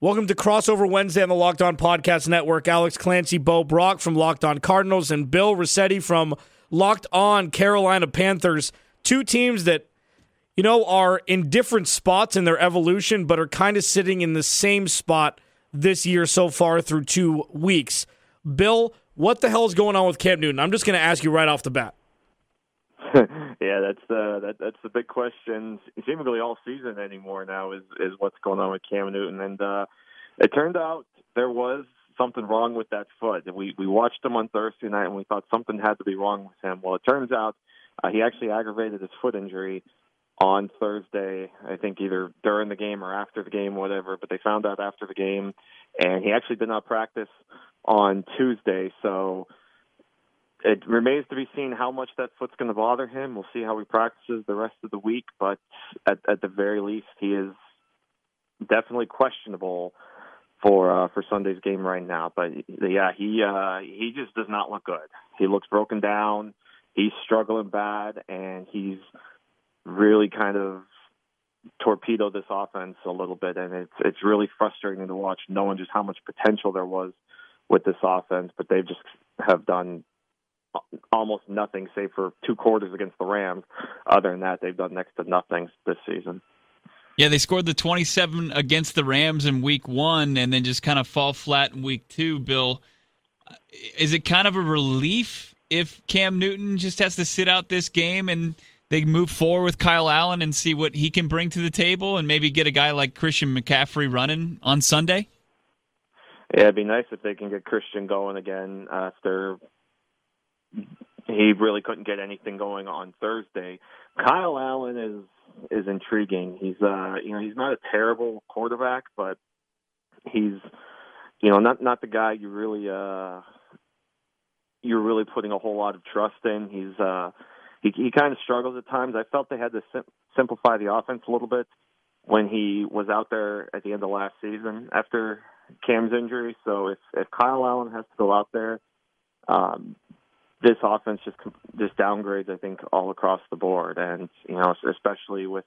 Welcome to Crossover Wednesday on the Locked On Podcast Network. Alex Clancy, Bo Brack from Locked On Cardinals, and Bill Rossetti from Locked On Carolina Panthers. Two teams that, you know, are in different spots in their evolution, but are kind of sitting in the same spot this year so far through two weeks. Bill, what the hell is going on with Cam Newton? I'm just going to ask you right off the bat. yeah, that's the that, that's the big question. Seemingly all season anymore now is is what's going on with Cam Newton, and uh, it turned out there was something wrong with that foot. We we watched him on Thursday night, and we thought something had to be wrong with him. Well, it turns out uh, he actually aggravated his foot injury on Thursday. I think either during the game or after the game, whatever. But they found out after the game, and he actually did not practice on Tuesday. So it remains to be seen how much that foot's going to bother him. We'll see how he practices the rest of the week, but at, at the very least, he is definitely questionable for uh, for Sunday's game right now. But yeah, he uh, he just does not look good. He looks broken down. He's struggling bad, and he's really kind of torpedoed this offense a little bit, and it's it's really frustrating to watch, knowing just how much potential there was with this offense, but they've just have done almost nothing, save for two quarters against the Rams. Other than that, they've done next to nothing this season. Yeah, they scored the 27 against the Rams in week one and then just kind of fall flat in week two, Bill. Is it kind of a relief if Cam Newton just has to sit out this game and they move forward with Kyle Allen and see what he can bring to the table and maybe get a guy like Christian McCaffrey running on Sunday? Yeah, it'd be nice if they can get Christian going again after he really couldn't get anything going on Thursday. Kyle Allen is is intriguing. He's uh you know, he's not a terrible quarterback, but he's you know, not not the guy you really uh you're really putting a whole lot of trust in. He's uh he he kind of struggles at times. I felt they had to sim- simplify the offense a little bit when he was out there at the end of last season after Cam's injury. So if if Kyle Allen has to go out there, um, this offense just just downgrades. I think all across the board, and you know especially with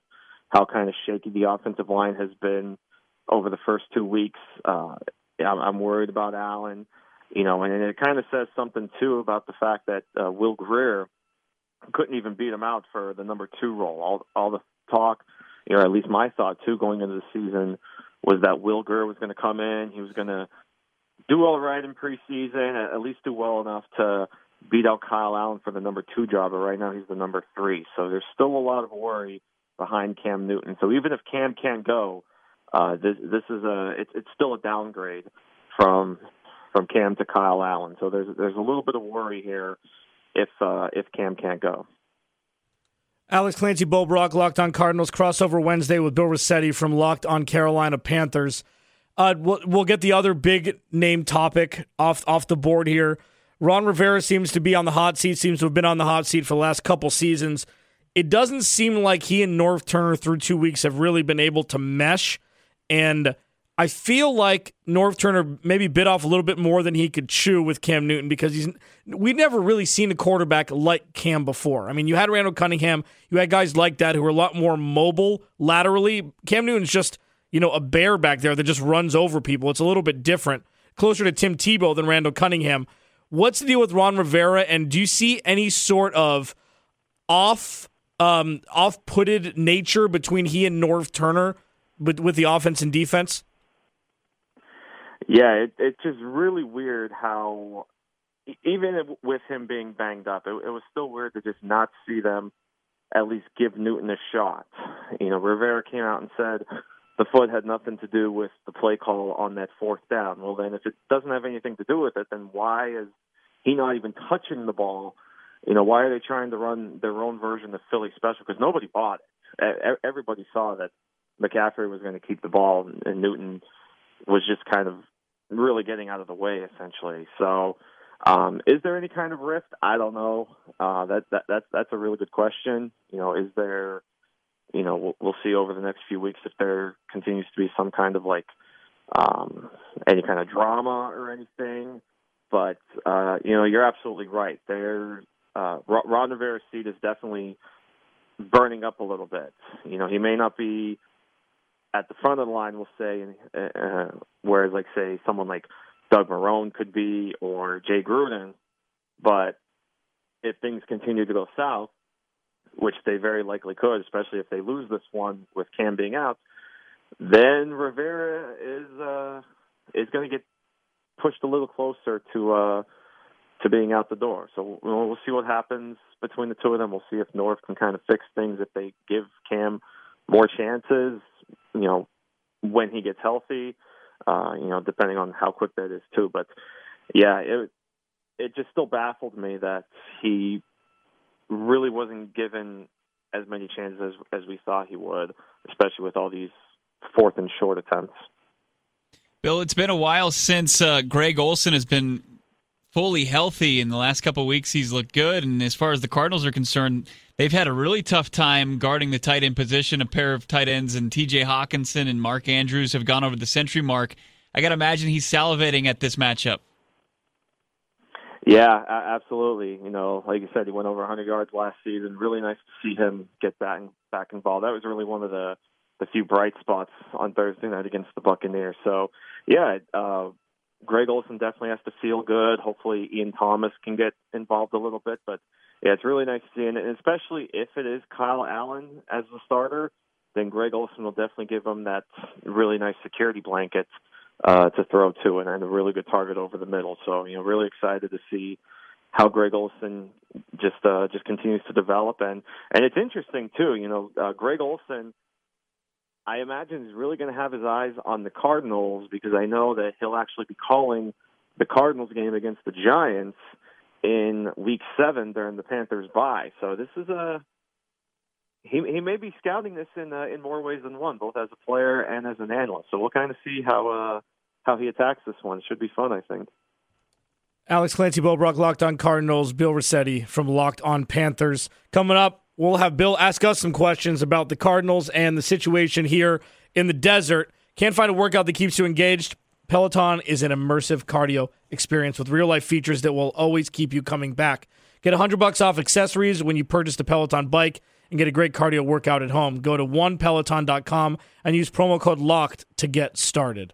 how kind of shaky the offensive line has been over the first two weeks. Uh, I'm, worried about Allen. You know, and it kind of says something too about the fact that uh, Will Grier couldn't even beat him out for the number two role. All all the talk, you know, at least my thought too, going into the season was that Will Grier was going to come in. He was going to do all right in preseason, at least do well enough to beat out Kyle Allen for the number two job. But right now he's the number three. So there's still a lot of worry behind Cam Newton. So even if Cam can't go, uh, this this is a it's it's still a downgrade from from Cam to Kyle Allen. So there's there's a little bit of worry here if uh, if Cam can't go. Alex Clancy, Bo Brack, Locked On Cardinals, crossover Wednesday with Bill Rossetti from Locked On Carolina Panthers. Uh, we'll, we'll get the other big name topic off off the board here. Ron Rivera seems to be on the hot seat, seems to have been on the hot seat for the last couple seasons. It doesn't seem like he and Norv Turner through two weeks have really been able to mesh. And I feel like Norv Turner maybe bit off a little bit more than he could chew with Cam Newton because he's we've never really seen a quarterback like Cam before. I mean, you had Randall Cunningham, you had guys like that who were a lot more mobile laterally. Cam Newton's just, you know, a bear back there that just runs over people. It's a little bit different, closer to Tim Tebow than Randall Cunningham. What's the deal with Ron Rivera and do you see any sort of off um off-putted nature between he and Norv Turner with, with the offense and defense? Yeah, it, it's just really weird how, even with him being banged up, it, it was still weird to just not see them at least give Newton a shot. You know, Rivera came out and said the foot had nothing to do with the play call on that fourth down. Well, then if it doesn't have anything to do with it, then why is he not even touching the ball? You know, why are they trying to run their own version of Philly special? Because nobody bought it. Everybody saw that McCaffrey was going to keep the ball, and Newton was just kind of really getting out of the way essentially. So, um, is there any kind of rift? I don't know. Uh, that that that's that's a really good question. You know, is there? You know, we'll, we'll see over the next few weeks if there continues to be some kind of like um, any kind of drama or anything. But uh, you know, you're absolutely right. There, uh, Ron Rivera's seat is definitely burning up a little bit. You know, he may not be at the front of the line, we'll say, uh, whereas like say someone like Doug Marrone could be or Jay Gruden, but if things continue to go south, which they very likely could, especially if they lose this one with Cam being out, then Rivera is uh, is going to get pushed a little closer to uh, to being out the door. So we'll, we'll see what happens between the two of them. We'll see if Norv can kind of fix things if they give Cam more chances. You know, when he gets healthy. Uh, you know, depending on how quick that is too. But yeah, it it just still baffled me that he really wasn't given as many chances as, as we thought he would, especially with all these fourth and short attempts. Bill, it's been a while since uh, Greg Olsen has been fully healthy. In the last couple weeks, he's looked good. And as far as the Cardinals are concerned, they've had a really tough time guarding the tight end position. A pair of tight ends and T.J. Hockenson and Mark Andrews have gone over the century mark. I got to imagine he's salivating at this matchup. Yeah, absolutely. You know, like you said, he went over 100 yards last season. Really nice to see him get back back involved. That was really one of the the few bright spots on Thursday night against the Buccaneers. So, yeah, uh, Greg Olsen definitely has to feel good. Hopefully, Ian Thomas can get involved a little bit. But yeah, it's really nice to see, and especially if it is Kyle Allen as the starter, then Greg Olsen will definitely give him that really nice security blanket uh, to throw to, and, a really good target over the middle. So you know, really excited to see how Greg Olsen just uh, just continues to develop, and and it's interesting too. You know, uh, Greg Olsen I imagine he's really going to have his eyes on the Cardinals because I know that he'll actually be calling the Cardinals game against the Giants in Week Seven during the Panthers' bye. So this is a he he may be scouting this in uh, in more ways than one, both as a player and as an analyst. So we'll kind of see how uh, how he attacks this one. It should be fun, I think. Alex Clancy Bo Brack, Locked On Cardinals, Bill Rossetti from Locked On Panthers. Coming up, we'll have Bill ask us some questions about the Cardinals and the situation here in the desert. Can't find a workout that keeps you engaged? Peloton is an immersive cardio experience with real life features that will always keep you coming back. Get 100 bucks off accessories when you purchase the Peloton bike and get a great cardio workout at home. Go to onepeloton.com and use promo code LOCKED to get started.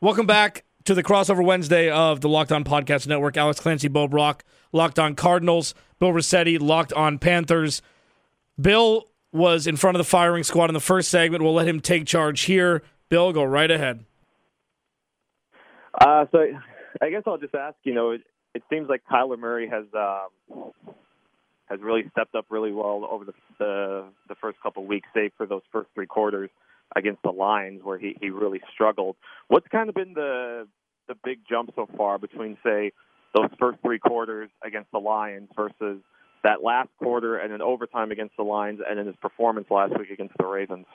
Welcome back to the crossover Wednesday of the Locked On Podcast Network. Alex Clancy, Bo Brack, Locked On Cardinals, Bill Rossetti, Locked On Panthers. Bill was in front of the firing squad in the first segment. We'll let him take charge here. Bill, go right ahead. Uh, so I guess I'll just ask. You know, it, it seems like Kyler Murray has um, has really stepped up really well over the the, the first couple weeks, save for those first three quarters against the Lions where he, he really struggled. What's kind of been the the big jump so far between say those first three quarters against the Lions versus that last quarter and then overtime against the Lions and then his performance last week against the Ravens?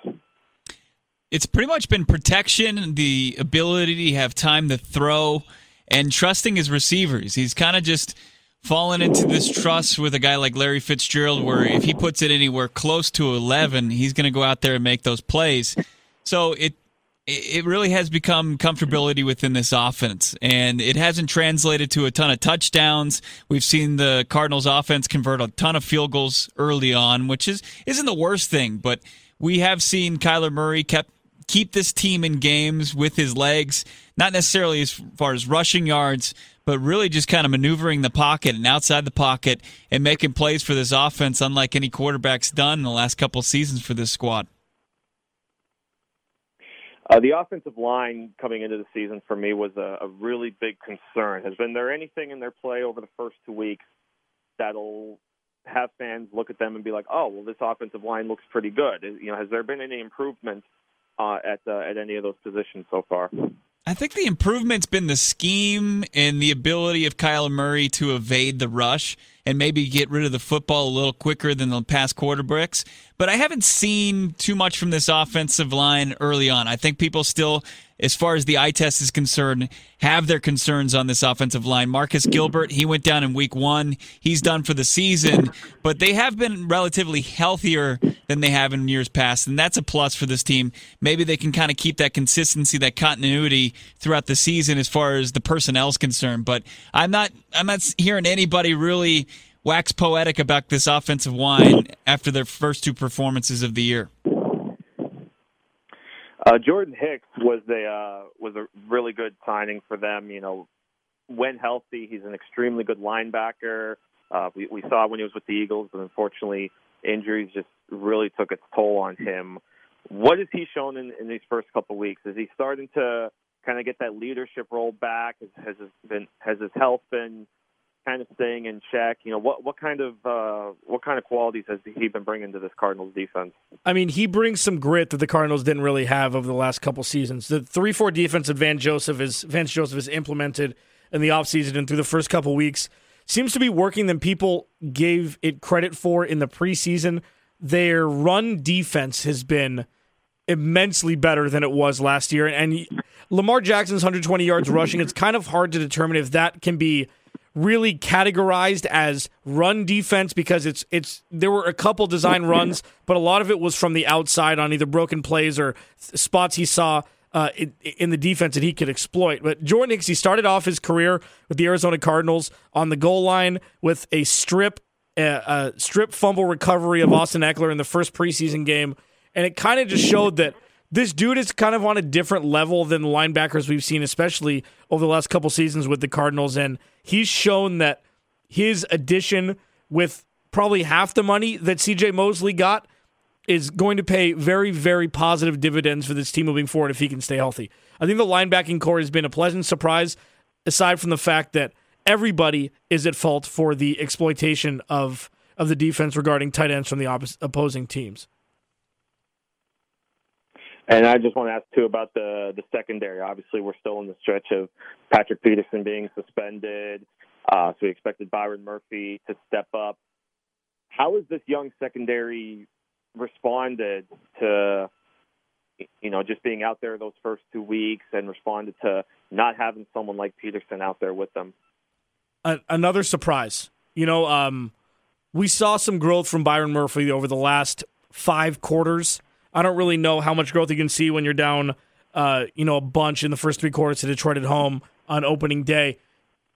It's pretty much been protection, the ability to have time to throw, and trusting his receivers. He's kind of just fallen into this trust with a guy like Larry Fitzgerald, where if he puts it anywhere close to 11, he's going to go out there and make those plays. So it it really has become comfortability within this offense, and it hasn't translated to a ton of touchdowns. We've seen the Cardinals' offense convert a ton of field goals early on, which is isn't the worst thing, but we have seen Kyler Murray kept keep this team in games with his legs, not necessarily as far as rushing yards, but really just kind of maneuvering the pocket and outside the pocket and making plays for this offense, unlike any quarterback's done in the last couple seasons for this squad. Uh, the offensive line coming into the season for me was a, a really big concern. Has been there anything in their play over the first two weeks that'll have fans look at them and be like, "Oh, well, this offensive line looks pretty good." You know, has there been any improvement uh, at uh, at any of those positions so far? I think the improvement's been the scheme and the ability of Kyler Murray to evade the rush and maybe get rid of the football a little quicker than the past quarterbacks. But I haven't seen too much from this offensive line early on. I think people still as far as the eye test is concerned, have their concerns on this offensive line. Marcus Gilbert, he went down in week one. He's done for the season, but they have been relatively healthier than they have in years past, and that's a plus for this team. Maybe they can kind of keep that consistency, that continuity throughout the season as far as the personnel is concerned. But I'm not, I'm not hearing anybody really wax poetic about this offensive line after their first two performances of the year. Uh, Jordan Hicks was a uh, was a really good signing for them. You know, when healthy, he's an extremely good linebacker. Uh, we, we saw when he was with the Eagles, but unfortunately, injuries just really took its toll on him. What has he shown in, in these first couple of weeks? Is he starting to kind of get that leadership role back? Has, has his been has his health been kind of staying in check? You know, what what kind of uh, what kind of qualities has he been bringing to this Cardinals defense? I mean, he brings some grit that the Cardinals didn't really have over the last couple seasons. The three four defense that Van Joseph is Vance Joseph has implemented in the offseason and through the first couple weeks seems to be working than people gave it credit for in the preseason. Their run defense has been immensely better than it was last year. And Lamar Jackson's 120 yards rushing, it's kind of hard to determine if that can be really categorized as run defense because it's it's there were a couple design runs, but a lot of it was from the outside on either broken plays or spots he saw uh, in, in, the defense that he could exploit. But Jordan Hicks, he started off his career with the Arizona Cardinals on the goal line with a strip a strip fumble recovery of Austin Ekeler in the first preseason game, and it kind of just showed that this dude is kind of on a different level than the linebackers we've seen, especially over the last couple seasons with the Cardinals. And he's shown that his addition with probably half the money that CJ Mosley got is going to pay very, very positive dividends for this team moving forward if he can stay healthy. I think the linebacking corps has been a pleasant surprise, aside from the fact that everybody is at fault for the exploitation of of the defense regarding tight ends from the opposing teams. And I just want to ask too about the the secondary. Obviously, we're still in the stretch of Patrick Peterson being suspended, uh, so we expected Byron Murphy to step up. How has this young secondary responded to, you know, just being out there those first two weeks and responded to not having someone like Peterson out there with them? another surprise. You know, um, we saw some growth from Byron Murphy over the last five quarters I don't really know how much growth you can see when you're down, uh, you know, a bunch in the first three quarters to Detroit at home on opening day.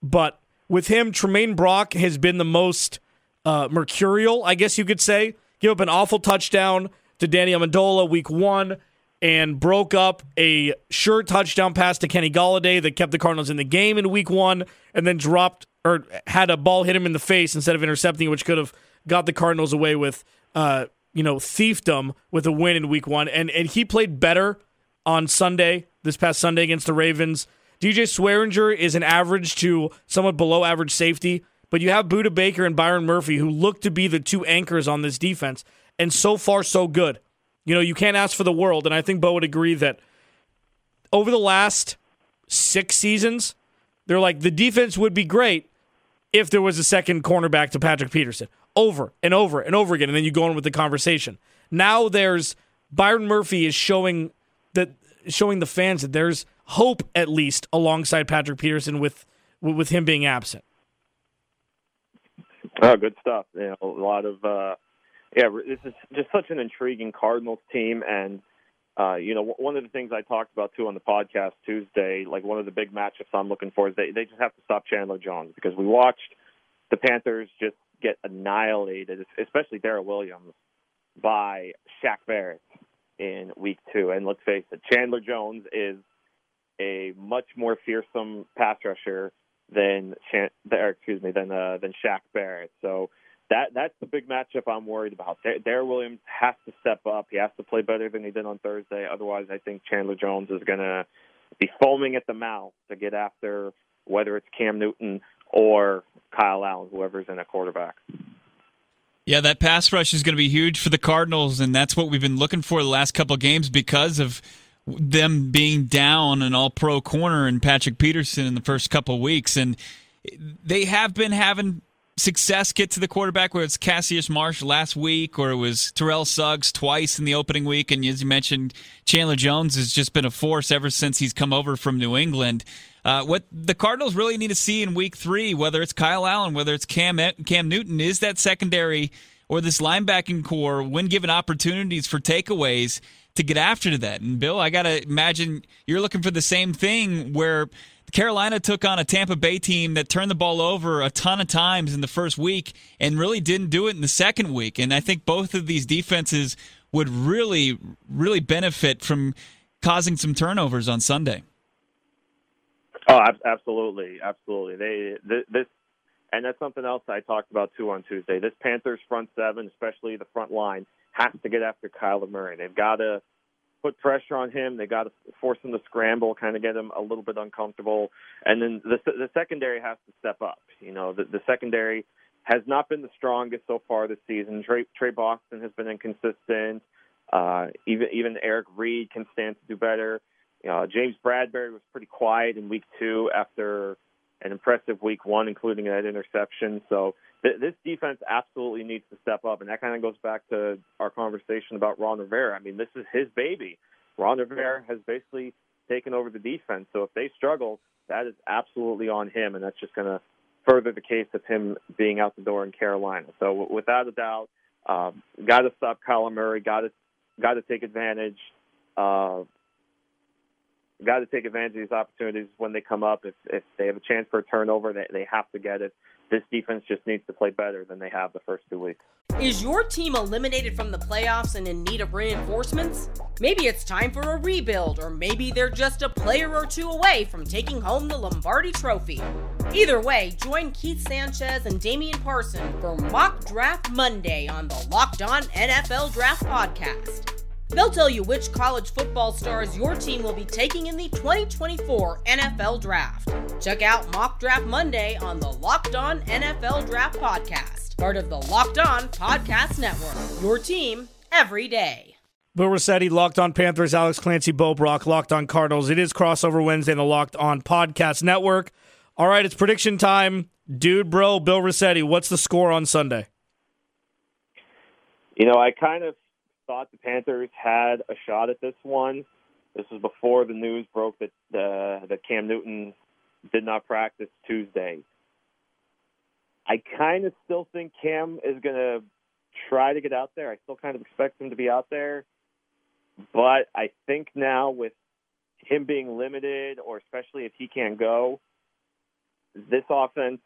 But with him, Tramaine Brock has been the most uh, mercurial, I guess you could say. Give up an awful touchdown to Danny Amendola week one and broke up a sure touchdown pass to Kenny Golladay that kept the Cardinals in the game in week one and then dropped or had a ball hit him in the face instead of intercepting, which could have got the Cardinals away with uh, you know, thiefdom with a win in week one. And, and he played better on Sunday, this past Sunday against the Ravens. DJ Swearinger is an average to somewhat below average safety, but you have Budda Baker and Byron Murphy who look to be the two anchors on this defense. And so far, so good. You know, you can't ask for the world. And I think Bo would agree that over the last six seasons, they're like, the defense would be great if there was a second cornerback to Patrick Peterson over and over and over again, and then you go on with the conversation. Now there's Byron Murphy is showing that showing the fans that there's hope at least alongside Patrick Peterson with with him being absent. Oh, good stuff. You know, a lot of uh, yeah. This is just such an intriguing Cardinals team, and uh, you know, one of the things I talked about too on the podcast Tuesday, like one of the big matchups I'm looking for is they they just have to stop Chandler Jones because we watched the Panthers just get annihilated, especially Daryl Williams, by Shaq Barrett in week two. And let's face it, Chandler Jones is a much more fearsome pass rusher than or excuse me than uh, than Shaq Barrett. So that that's the big matchup I'm worried about. Dare Williams has to step up. He has to play better than he did on Thursday. Otherwise, I think Chandler Jones is going to be foaming at the mouth to get after whether it's Cam Newton or Kyle Allen, whoever's in at quarterback. Yeah, that pass rush is going to be huge for the Cardinals, and that's what we've been looking for the last couple games because of them being down an all pro corner and Patrick Peterson in the first couple weeks. And they have been having success get to the quarterback, where it's Cassius Marsh last week, or it was Terrell Suggs twice in the opening week. And as you mentioned, Chandler Jones has just been a force ever since he's come over from New England. Uh, what the Cardinals really need to see in week three, whether it's Kyle Allen, whether it's Cam, Cam Newton, is that secondary or this linebacking corps, when given opportunities for takeaways, to get after that. And Bill, I got to imagine you're looking for the same thing where Carolina took on a Tampa Bay team that turned the ball over a ton of times in the first week and really didn't do it in the second week. And I think both of these defenses would really, really benefit from causing some turnovers on Sunday. Oh, absolutely, absolutely. They this, and that's something else I talked about too on Tuesday. This Panthers front seven, especially the front line, has to get after Kyler Murray. They've got to put pressure on him. They got to force him to scramble, kind of get him a little bit uncomfortable, and then the the secondary has to step up. You know, the, the secondary has not been the strongest so far this season. Tre, Tre Boston has been inconsistent. Uh, even even Eric Reid can stand to do better. You know, James Bradberry was pretty quiet in week two after an impressive week one, including that interception. So th- this defense absolutely needs to step up, and that kind of goes back to our conversation about Ron Rivera. I mean, this is his baby. Ron Rivera has basically taken over the defense. So if they struggle, that is absolutely on him, and that's just going to further the case of him being out the door in Carolina. So without a doubt, um, got to stop Kyler Murray. Got to got to take advantage uh, got to take advantage of these opportunities when they come up. If if they have a chance for a turnover, they they have to get it. This defense just needs to play better than they have the first two weeks. Is your team eliminated from the playoffs and in need of reinforcements? Maybe it's time for a rebuild, or maybe they're just a player or two away from taking home the Lombardi Trophy. Either way, join Keith Sanchez and Damian Parson for Mock Draft Monday on the Locked On NFL Draft Podcast. They'll tell you which college football stars your team will be taking in the 2024 NFL Draft. Check out Mock Draft Monday on the Locked On NFL Draft Podcast, part of the Locked On Podcast Network. Your team every day. Bill Rossetti, Locked On Panthers, Alex Clancy, Bo Brack, Locked On Cardinals. It is crossover Wednesday in the Locked On Podcast Network. All right, it's prediction time. Dude, bro, Bill Rossetti, what's the score on Sunday? You know, I kind of thought the Panthers had a shot at this one. This was before the news broke that uh, that Cam Newton did not practice Tuesday. I kind of still think Cam is going to try to get out there. I still kind of expect him to be out there, but I think now with him being limited, or especially if he can't go, this offense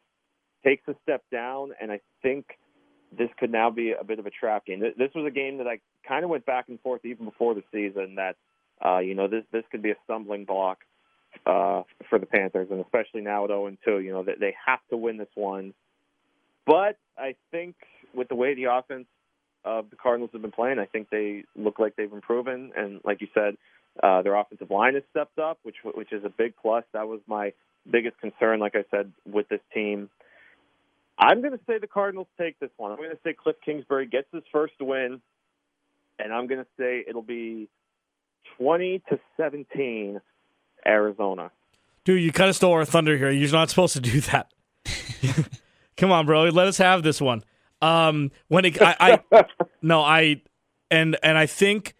takes a step down, and I think this could now be a bit of a trap game. This was a game that I kind of went back and forth even before the season. That uh, you know this this could be a stumbling block uh, for the Panthers, and especially now at 0 and 2. You know that they have to win this one. But I think with the way the offense of the Cardinals have been playing, I think they look like they've improved. And like you said, uh, their offensive line has stepped up, which which is a big plus. That was my biggest concern, like I said, with this team. I'm going to say the Cardinals take this one. I'm going to say Cliff Kingsbury gets his first win, and I'm going to say it'll be 20 to 17 Arizona. Dude, you kind of stole our thunder here. You're not supposed to do that. Come on, bro. Let us have this one. Um, when it, I, I no, I, and and I think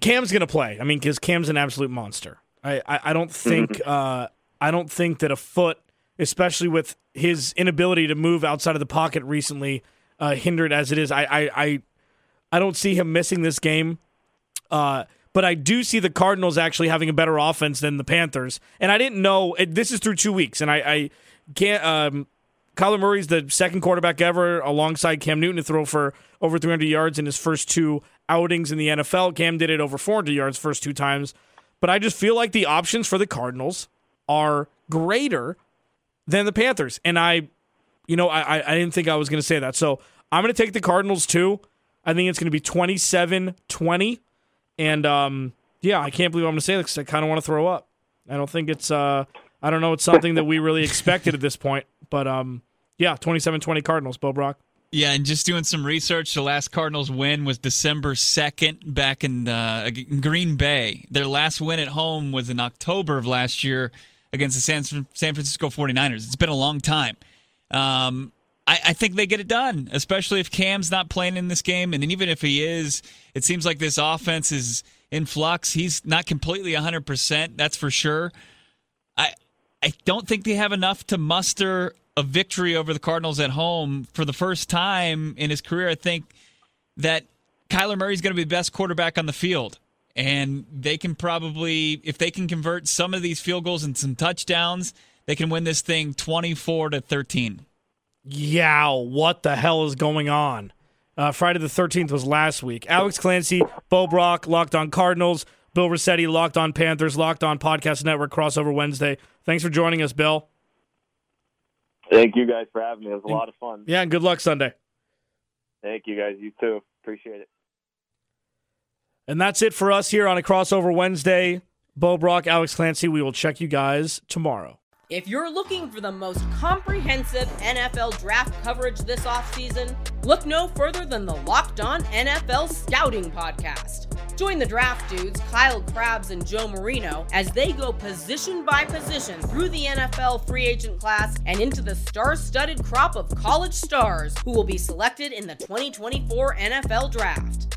Cam's gonna play. I mean, because Cam's an absolute monster. I, I, I don't think, mm-hmm. uh, I don't think that a foot especially with his inability to move outside of the pocket recently, uh, hindered as it is. I, I, I, I don't see him missing this game. Uh, but I do see the Cardinals actually having a better offense than the Panthers. And I didn't know it, this is through two weeks, and I, I can't. Um, Kyler Murray's the second quarterback ever alongside Cam Newton to throw for over 300 yards in his first two outings in the NFL. Cam did it over 400 yards first two times. But I just feel like the options for the Cardinals are greater than the Panthers. And I, you know, I, I didn't think I was going to say that. So I'm going to take the Cardinals too. I think it's going to be 27 20. And um, yeah, I can't believe I'm going to say this I kind of want to throw up. I don't think it's, uh, I don't know, it's something that we really expected at this point. But um, yeah, 27 20 Cardinals, Bo Brack. Yeah, and just doing some research, the last Cardinals win was December 2nd back in, uh, in Green Bay. Their last win at home was in October of last year against the San, San Francisco 49ers. It's been a long time. Um, I, I, think they get it done, especially if Cam's not playing in this game. And even if he is, it seems like this offense is in flux. He's not completely 100%, that's for sure. I, I don't think they have enough to muster a victory over the Cardinals at home for the first time in his career. I think that Kyler Murray is going to be the best quarterback on the field. And they can probably, if they can convert some of these field goals and some touchdowns, they can win this thing 24 to 13. Yeah, what the hell is going on? Uh, Friday the 13th was last week. Alex Clancy, Bo Brack, Locked on Cardinals, Bill Rossetti, Locked on Panthers, Locked on Podcast Network, Crossover Wednesday. Thanks for joining us, Bill. Thank you guys for having me. It was a lot of fun. Yeah, and good luck Sunday. Thank you guys. You too. Appreciate it. And that's it for us here on a crossover Wednesday. Bo Brack, Alex Clancy. We will check you guys tomorrow. If you're looking for the most comprehensive NFL draft coverage this offseason, look no further than the Locked On NFL Scouting Podcast. Join the draft dudes, Kyle Crabbs and Joe Marino, as they go position by position through the NFL free agent class and into the star studded crop of college stars who will be selected in the 2024 NFL Draft.